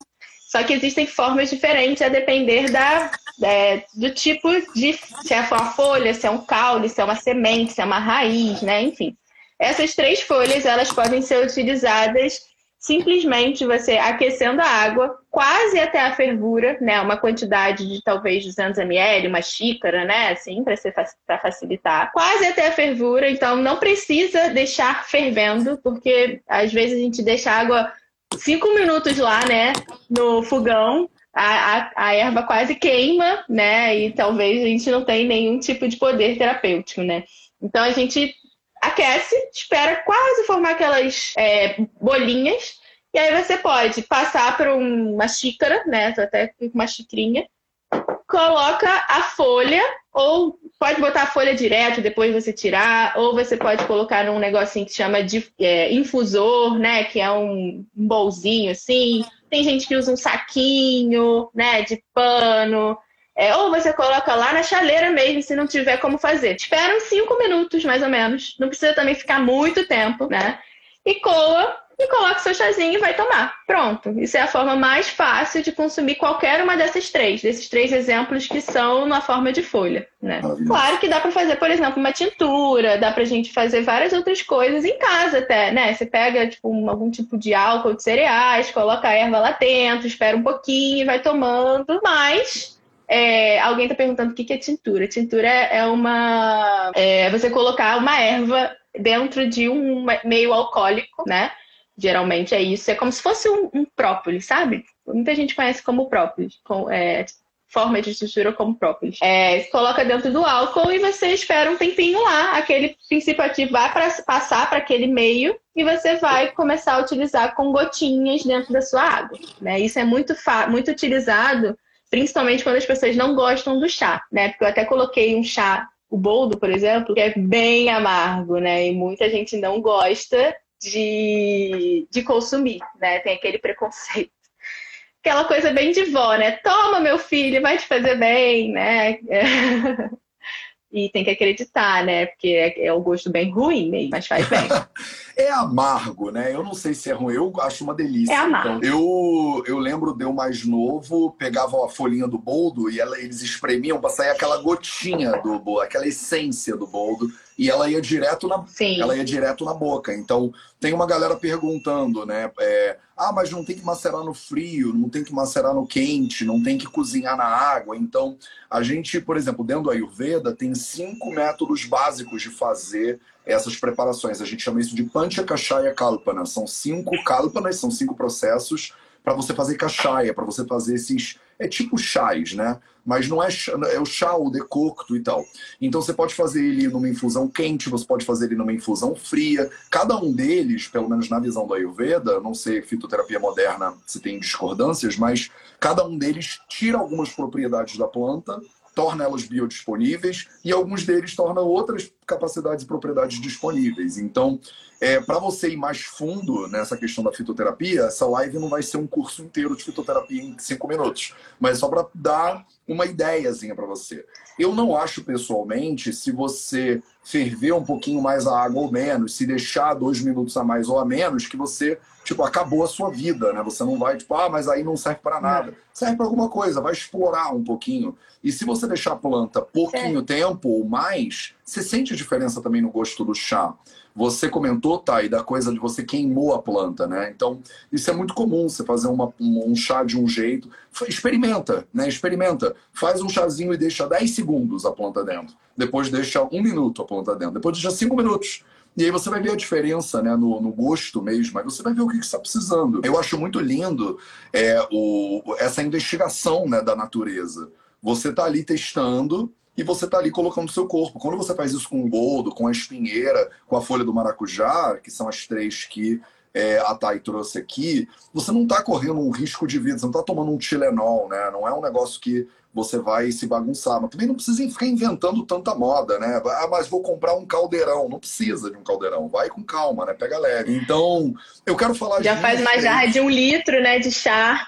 Só que existem formas diferentes a depender da, é, do tipo de. Se é uma folha, se é um caule, se é uma semente, se é uma raiz, né? Enfim. Essas três folhas elas podem ser utilizadas simplesmente você aquecendo a água quase até a fervura, né? Uma quantidade de talvez 200 ml, uma xícara, né? Assim, para facilitar. Quase até a fervura, então não precisa deixar fervendo, porque às vezes a gente deixa a água cinco minutos lá, né, no fogão, a, a, a, erva quase queima, né, e talvez a gente não tenha nenhum tipo de poder terapêutico, né. Então a gente aquece, espera quase formar aquelas é, bolinhas, e aí você pode passar por uma xícara, né, até com uma xicrinha, coloca a folha, ou pode botar a folha direto, depois você tirar, ou você pode colocar num negocinho que chama de é, infusor, né? Que é um, bolzinho assim. Tem gente que usa um saquinho, né? De pano. É, ou você coloca lá na chaleira mesmo, se não tiver como fazer. Espera uns 5 minutos, mais ou menos. Não precisa também ficar muito tempo, né? E coa e coloca seu chazinho e vai tomar. Pronto. Isso é a forma mais fácil de consumir qualquer uma dessas três, desses três exemplos que são na forma de folha, né? Claro que dá para fazer, por exemplo, uma tintura, dá pra gente fazer várias outras coisas em casa até, né? Você pega tipo um, algum tipo de álcool de cereais, coloca a erva lá dentro, espera um pouquinho e vai tomando, mas é, alguém está perguntando o que é tintura. Tintura é uma. É você colocar uma erva dentro de um meio alcoólico, né? Geralmente é isso. É como se fosse um, um própolis, sabe? Muita gente conhece como própolis. Com, é, forma de estrutura como própolis. É, coloca dentro do álcool e você espera um tempinho lá. Aquele princípio ativo vai pra, passar para aquele meio e você vai começar a utilizar com gotinhas dentro da sua água. Né? Isso é muito, muito utilizado, principalmente quando as pessoas não gostam do chá. Né? Porque eu até coloquei um chá, o boldo, por exemplo, que é bem amargo, né? E muita gente não gosta de, de consumir, né? Tem aquele preconceito. Aquela coisa bem de vó, né? Toma, meu filho, vai te fazer bem, né? E tem que acreditar, né? Porque é, é um gosto bem ruim mesmo, mas faz bem. é amargo, né? Eu não sei se é ruim, eu acho uma delícia. É amargo. Então, eu, eu lembro de eu mais novo, pegava a folhinha do boldo e ela, eles espremiam para sair aquela gotinha do boldo, aquela essência do boldo. E ela ia direto na, Sim. ela ia direto na boca. Então, tem uma galera perguntando, né? É, ah, mas não tem que macerar no frio, não tem que macerar no quente, não tem que cozinhar na água. Então, a gente, por exemplo, dentro do Ayurveda, tem cinco métodos básicos de fazer essas preparações. A gente chama isso de Pancha Kashaya Kalpana. São cinco kalpanas, são cinco processos para você fazer cachaia, para você fazer esses. É tipo chás, né? Mas não é, é o chá, o decocto e tal. Então você pode fazer ele numa infusão quente, você pode fazer ele numa infusão fria. Cada um deles, pelo menos na visão do Ayurveda, não sei fitoterapia moderna se tem discordâncias, mas cada um deles tira algumas propriedades da planta torna elas biodisponíveis e alguns deles tornam outras capacidades e propriedades disponíveis. Então, é, para você ir mais fundo nessa questão da fitoterapia, essa live não vai ser um curso inteiro de fitoterapia em cinco minutos, mas só para dar uma ideiazinha para você. Eu não acho pessoalmente, se você ferver um pouquinho mais a água ou menos, se deixar dois minutos a mais ou a menos, que você tipo, acabou a sua vida, né? Você não vai, tipo, ah, mas aí não serve para nada. Serve para alguma coisa, vai explorar um pouquinho. E se você deixar a planta pouquinho é. tempo ou mais, você sente a diferença também no gosto do chá. Você comentou, Thay, da coisa de você queimou a planta, né? Então, isso é muito comum, você fazer uma, um, um chá de um jeito. Experimenta, né? Experimenta. Faz um chazinho e deixa 10 segundos a planta dentro. Depois deixa um minuto a planta dentro. Depois deixa 5 minutos. E aí você vai ver a diferença né, no, no gosto mesmo, mas você vai ver o que, que está precisando. Eu acho muito lindo é, o, essa investigação né, da natureza. Você está ali testando e você está ali colocando o seu corpo. Quando você faz isso com o boldo, com a espinheira, com a folha do maracujá, que são as três que é, a Thay trouxe aqui, você não está correndo um risco de vida, você não está tomando um Tilenol, né? Não é um negócio que você vai se bagunçar. Mas também não precisa ficar inventando tanta moda, né? Ah, mas vou comprar um caldeirão. Não precisa de um caldeirão. Vai com calma, né? Pega leve. Então, eu quero falar... Já faz mais jarra de um litro, né? De chá.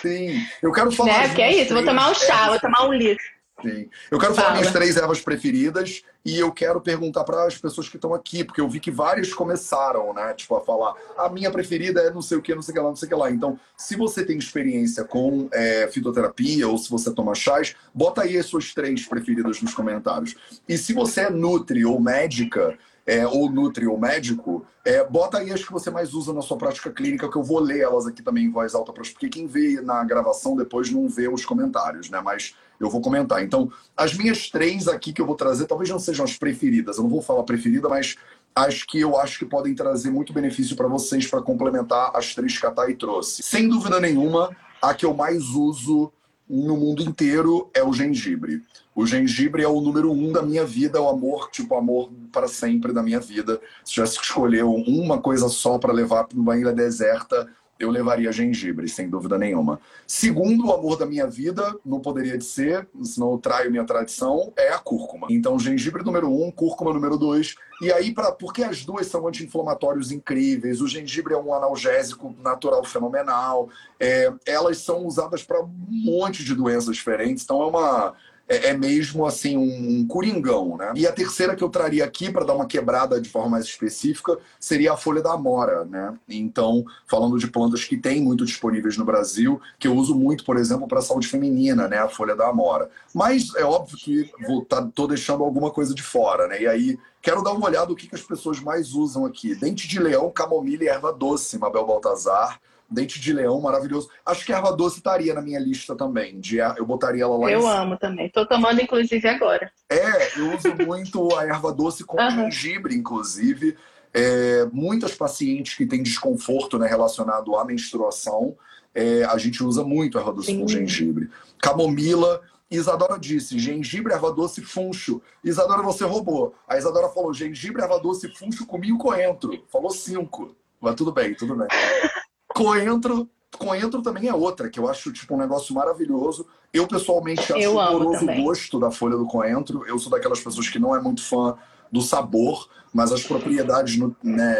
Sim. Eu quero falar... Né? Porque é isso. Vou tomar um chá, vou tomar um litro. Sim. Eu quero falar minhas três ervas preferidas e eu quero perguntar para as pessoas que estão aqui, porque eu vi que várias começaram, né? Tipo, a falar, a minha preferida é não sei o que, não sei o que lá, não sei o que lá. Então, se você tem experiência com é, fitoterapia ou se você toma chás, bota aí as suas três preferidas nos comentários. E se você é nutri ou médica, é, ou nutri ou médico, é, bota aí as que você mais usa na sua prática clínica, que eu vou ler elas aqui também em voz alta, porque quem vê na gravação depois não vê os comentários, né? Mas eu vou comentar. Então, as minhas três aqui que eu vou trazer, talvez não sejam as preferidas, eu não vou falar preferida, mas as que eu acho que podem trazer muito benefício para vocês para complementar as três que a Thay trouxe. Sem dúvida nenhuma, a que eu mais uso no mundo inteiro é o gengibre. O gengibre é o número um da minha vida, o amor, tipo, amor para sempre da minha vida. Se tivesse que escolher uma coisa só para levar para uma ilha deserta, eu levaria gengibre, sem dúvida nenhuma. Segundo, o amor da minha vida, não poderia de ser, senão eu traio minha tradição, é a cúrcuma. Então, gengibre número um, cúrcuma número dois. E aí, pra, porque as duas são anti-inflamatórios incríveis, o gengibre é um analgésico natural fenomenal, é, elas são usadas para um monte de doenças diferentes, então é uma é, é, mesmo assim um, um coringão, né? E a terceira que eu traria aqui para dar uma quebrada de forma mais específica seria a folha da amora, né? Então, falando de plantas que tem muito disponíveis no Brasil, que eu uso muito, por exemplo, para saúde feminina, né? A folha da amora. Mas é óbvio que vou tá, tô deixando alguma coisa de fora, né? E aí quero dar uma olhada no que, que as pessoas mais usam aqui. Dente de leão, camomila e erva doce, Mabel Baltazar. Dente de leão, maravilhoso. Acho que a erva doce estaria na minha lista também. De, eu botaria ela lá Eu amo também. Estou tomando, inclusive, agora. É, eu uso muito a erva doce com uhum. gengibre, inclusive. É, muitas pacientes que têm desconforto né, relacionado à menstruação, é, a gente usa muito a erva doce Sim. com gengibre. Camomila, Isadora disse: gengibre, erva doce, funcho. Isadora, você roubou. A Isadora falou: gengibre, erva doce, funcho, cominho coentro. Falou cinco. Mas tudo bem, tudo bem. Coentro, coentro também é outra, que eu acho tipo um negócio maravilhoso. Eu pessoalmente acho horroroso o gosto da folha do coentro. Eu sou daquelas pessoas que não é muito fã do sabor, mas as propriedades né,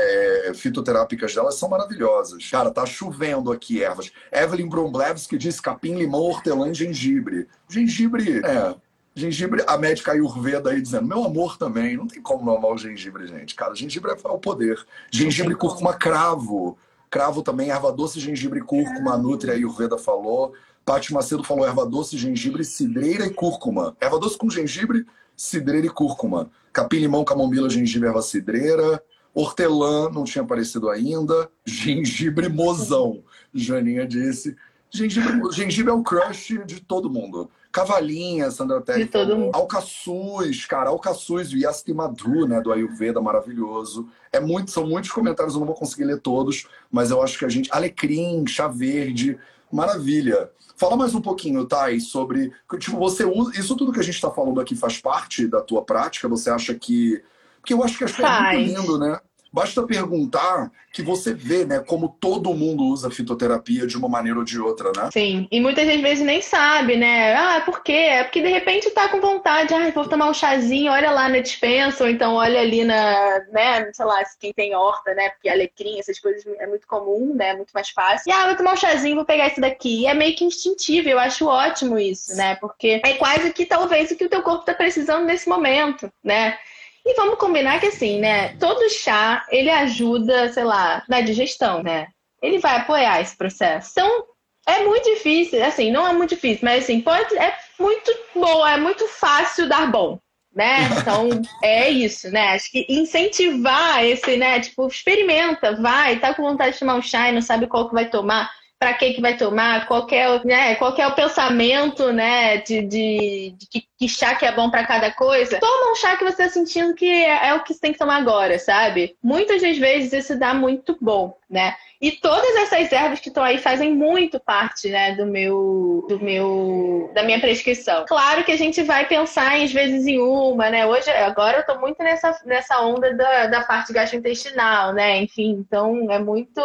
fitoterápicas delas são maravilhosas. Cara, tá chovendo aqui ervas. Evelyn Bromblevski diz capim, limão, hortelã e gengibre. Gengibre, é. Gengibre, a médica Ayurveda aí dizendo, meu amor também. Não tem como não amar o gengibre, gente. Cara, gengibre é o poder. Gengibre, cúrcuma, cravo. Cravo também, erva doce, gengibre e cúrcuma, a Nutria Ayurveda falou. Paty Macedo falou erva doce, gengibre, cidreira e cúrcuma. Erva doce com gengibre, cidreira e cúrcuma. Capim-limão, camomila, gengibre, erva cidreira. Hortelã, não tinha aparecido ainda. Gengibre mozão, Janinha disse. Gengibre, gengibre é o crush de todo mundo. Cavalinha, Sandra Terry. De todo mundo. Alcaçuz, cara, Alcaçuz, o Yasti Madhu, né, do Ayurveda, maravilhoso. É muito, são muitos comentários, eu não vou conseguir ler todos, mas eu acho que a gente. Alecrim, chá verde, maravilha. Fala mais um pouquinho, Thay, sobre. Tipo, você usa. Isso tudo que a gente está falando aqui faz parte da tua prática? Você acha que. Porque eu acho que é muito lindo, né? Basta perguntar que você vê, né, como todo mundo usa fitoterapia de uma maneira ou de outra, né? Sim, e muitas vezes nem sabe, né? Ah, por quê? É porque de repente tá com vontade, ah, vou tomar um chazinho, olha lá na dispensa, ou então olha ali na, né, sei lá, quem tem horta, né? Porque alecrim, essas coisas é muito comum, né? Muito mais fácil. E ah, vou tomar um chazinho, vou pegar esse daqui. E é meio que instintivo, eu acho ótimo isso, né? Porque é quase que talvez o que o teu corpo tá precisando nesse momento, né? E vamos combinar que assim, né? Todo chá, ele ajuda, sei lá, na digestão, né? Ele vai apoiar esse processo. Então, é muito difícil, assim, não é muito difícil, mas assim, pode, é muito bom, é muito fácil dar bom, né? Então, é isso, né? Acho que incentivar esse, né? Tipo, experimenta, vai, tá com vontade de tomar um chá e não sabe qual que vai tomar para que que vai tomar, qual é, né, qual é o pensamento, né, de, de, de que, que, chá que é bom para cada coisa. Toma um chá que você está sentindo que é, é, o que você tem que tomar agora, sabe? Muitas das vezes isso dá muito bom, né? E todas essas ervas que estão aí fazem muito parte, né, do meu, do meu, da minha prescrição. Claro que a gente vai pensar às vezes em uma, né? Hoje, agora eu tô muito nessa, nessa onda da, da parte gastrointestinal, né? Enfim, então é muito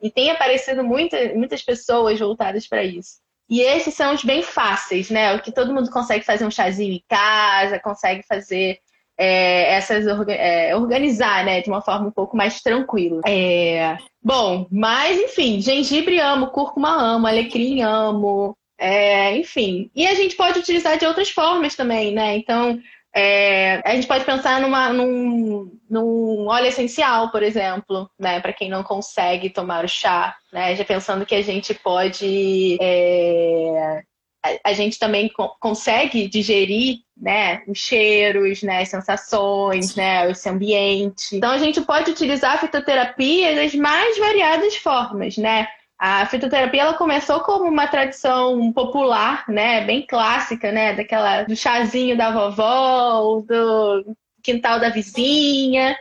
e tem aparecido muita, muitas pessoas voltadas para isso. E esses são os bem fáceis, né? O que todo mundo consegue fazer um chazinho em casa, consegue fazer é, essas é, organizar, né, de uma forma um pouco mais tranquila. É, bom, mas enfim, gengibre amo, cúrcuma amo, alecrim amo, é, enfim. E a gente pode utilizar de outras formas também, né? Então, é, a gente pode pensar numa, num, num óleo essencial, por exemplo, né? Para quem não consegue tomar o chá, né? Já pensando que a gente pode. É, a, gente também co consegue digerir né, os cheiros, né, as sensações, né, esse ambiente. Então a gente pode utilizar a fitoterapia das mais variadas formas, né? A fitoterapia ela começou como uma tradição popular, né, bem clássica, né, daquela do chazinho da vovó, do quintal da vizinha.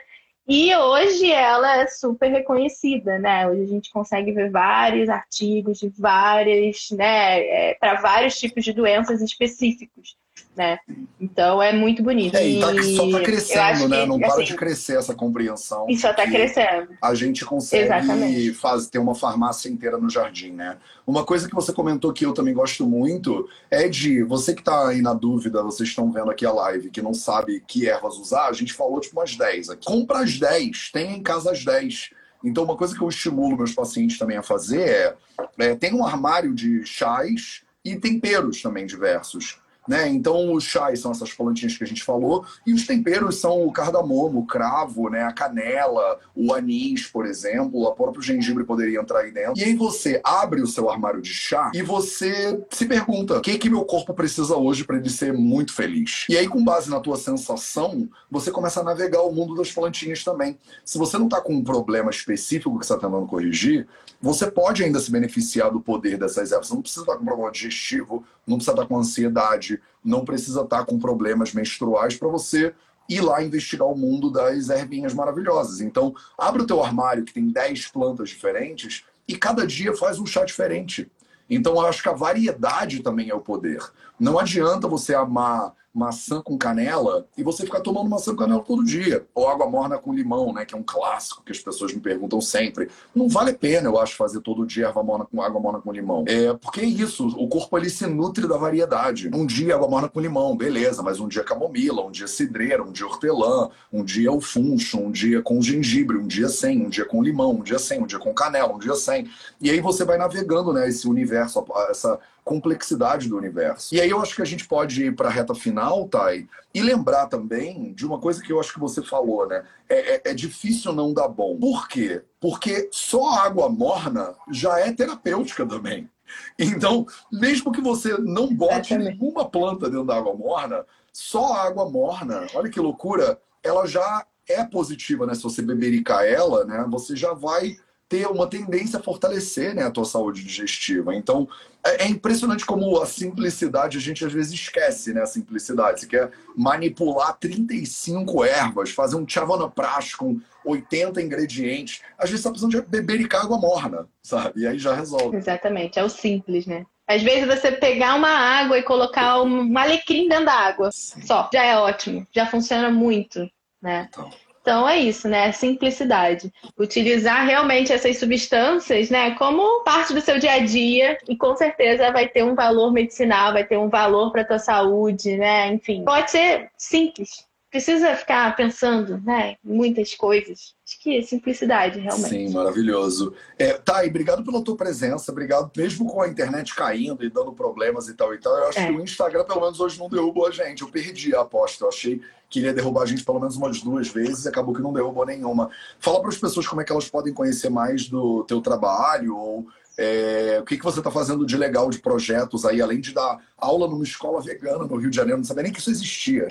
E hoje ela é super reconhecida, né? Hoje a gente consegue ver vários artigos de várias, né, é, para vários tipos de doenças específicos né? Então é muito bonito. É, e tá, só tá crescendo, né? Que, Não para assim, de crescer essa compreensão. E só tá crescendo. A gente consegue faz, ter uma farmácia inteira no jardim, né? Uma coisa que você comentou que eu também gosto muito é de você que tá aí na dúvida, vocês estão vendo aqui a live, que não sabe que ervas usar, a gente falou tipo umas 10 aqui. Compra as 10, tem em casa as 10. Então, uma coisa que eu estimulo meus pacientes também a fazer é, é tem um armário de chás e temperos também diversos. Né? Então, os chás são essas plantinhas que a gente falou, e os temperos são o cardamomo, o cravo, né? a canela, o anis, por exemplo, o próprio gengibre poderia entrar aí dentro. E aí você abre o seu armário de chá e você se pergunta: o que, que meu corpo precisa hoje para ele ser muito feliz? E aí, com base na tua sensação, você começa a navegar o mundo das plantinhas também. Se você não está com um problema específico que você está tentando corrigir, você pode ainda se beneficiar do poder dessas ervas. Você não precisa estar com problema digestivo, não precisa estar com ansiedade, não precisa estar com problemas menstruais para você ir lá investigar o mundo das ervinhas maravilhosas. Então, abre o teu armário que tem 10 plantas diferentes e cada dia faz um chá diferente. Então, eu acho que a variedade também é o poder. Não adianta você amar maçã com canela e você ficar tomando maçã com canela todo dia. Ou água morna com limão, né? Que é um clássico que as pessoas me perguntam sempre. Não vale a pena, eu acho, fazer todo dia água morna com água morna com limão. É porque é isso, o corpo ele se nutre da variedade. Um dia água morna com limão, beleza, mas um dia camomila, um dia cidreira, um dia hortelã, um dia o funcho, um dia com gengibre, um dia sem, um dia com limão, um dia sem, um dia com canela, um dia sem. E aí você vai navegando, né, esse universo, essa complexidade do universo. E aí eu acho que a gente pode ir para a reta final, Thay, e lembrar também de uma coisa que eu acho que você falou, né? É, é, é, difícil não dar bom. Por quê? Porque só água morna já é terapêutica também. Então, mesmo que você não bote nenhuma planta dentro da água morna, só a água morna, olha que loucura, ela já é positiva, né? Se você bebericar ela, né, você já vai ter uma tendência a fortalecer né, a tua saúde digestiva. Então, é, é, impressionante como a simplicidade, a gente às vezes esquece, né? A simplicidade. Você quer manipular 35 ervas, fazer um chavana prash com 80 ingredientes. Às vezes você tá precisando de beber água morna, sabe? E aí já resolve. Exatamente, é o simples, né? Às vezes você pegar uma água e colocar um alecrim dentro da água, Sim. só, já é ótimo, já funciona muito, né? Então. Então é isso, né? Simplicidade. Utilizar realmente essas substâncias, né, como parte do seu dia a dia e com certeza vai ter um valor medicinal, vai ter um valor para tua saúde, né? Enfim, pode ser simples. Precisa ficar pensando, né, muitas coisas. Acho que simplicidade, realmente. Sim, maravilhoso. É, tá, e obrigado pela tua presença, obrigado mesmo com a internet caindo e dando problemas e tal e tal. Eu acho é. que o Instagram, pelo menos hoje, não derrubou a gente. Eu perdi a aposta. Eu achei que iria derrubar a gente pelo menos umas duas vezes e acabou que não derrubou nenhuma. Fala para as pessoas como é que elas podem conhecer mais do teu trabalho ou é, o que, que você está fazendo de legal de projetos aí, além de dar aula numa escola vegana no Rio de Janeiro, não sabia nem que isso existia.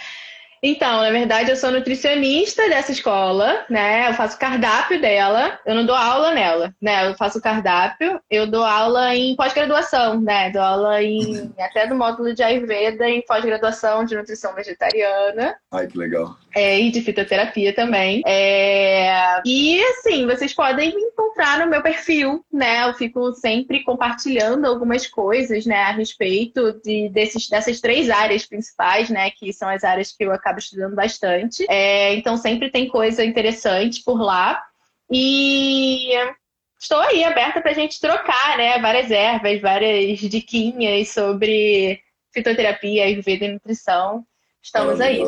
Então, na verdade, eu sou nutricionista dessa escola, né? Eu faço cardápio dela. Eu não dou aula nela, né? Eu faço cardápio. Eu dou aula em pós-graduação, né? Dou aula em até no módulo de Ayurveda em pós-graduação de nutrição vegetariana. Ai, que legal. É, e de fitoterapia também. É... E assim, vocês podem me encontrar no meu perfil, né? Eu fico sempre compartilhando algumas coisas, né, a respeito de, desses, dessas três áreas principais, né? Que são as áreas que eu acabo estudando bastante. É, então sempre tem coisa interessante por lá. E estou aí aberta para a gente trocar, né? Várias ervas, várias diquinhas sobre fitoterapia, ayurveda e nutrição. Estamos aí.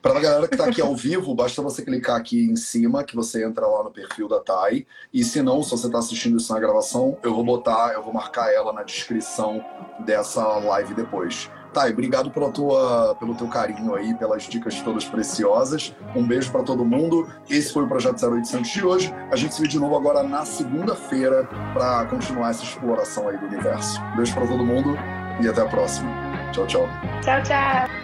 Para a galera que está aqui ao vivo, basta você clicar aqui em cima, que você entra lá no perfil da Thay. E se não, se você está assistindo isso na gravação, eu vou botar, eu vou marcar ela na descrição dessa live depois. Thay, obrigado pela tua, pelo teu carinho aí, pelas dicas todas preciosas. Um beijo para todo mundo. Esse foi o Projeto 0800 de hoje. A gente se vê de novo agora na segunda-feira para continuar essa exploração aí do universo. Beijo para todo mundo e até a próxima. Tchau, tchau. Tchau, tchau.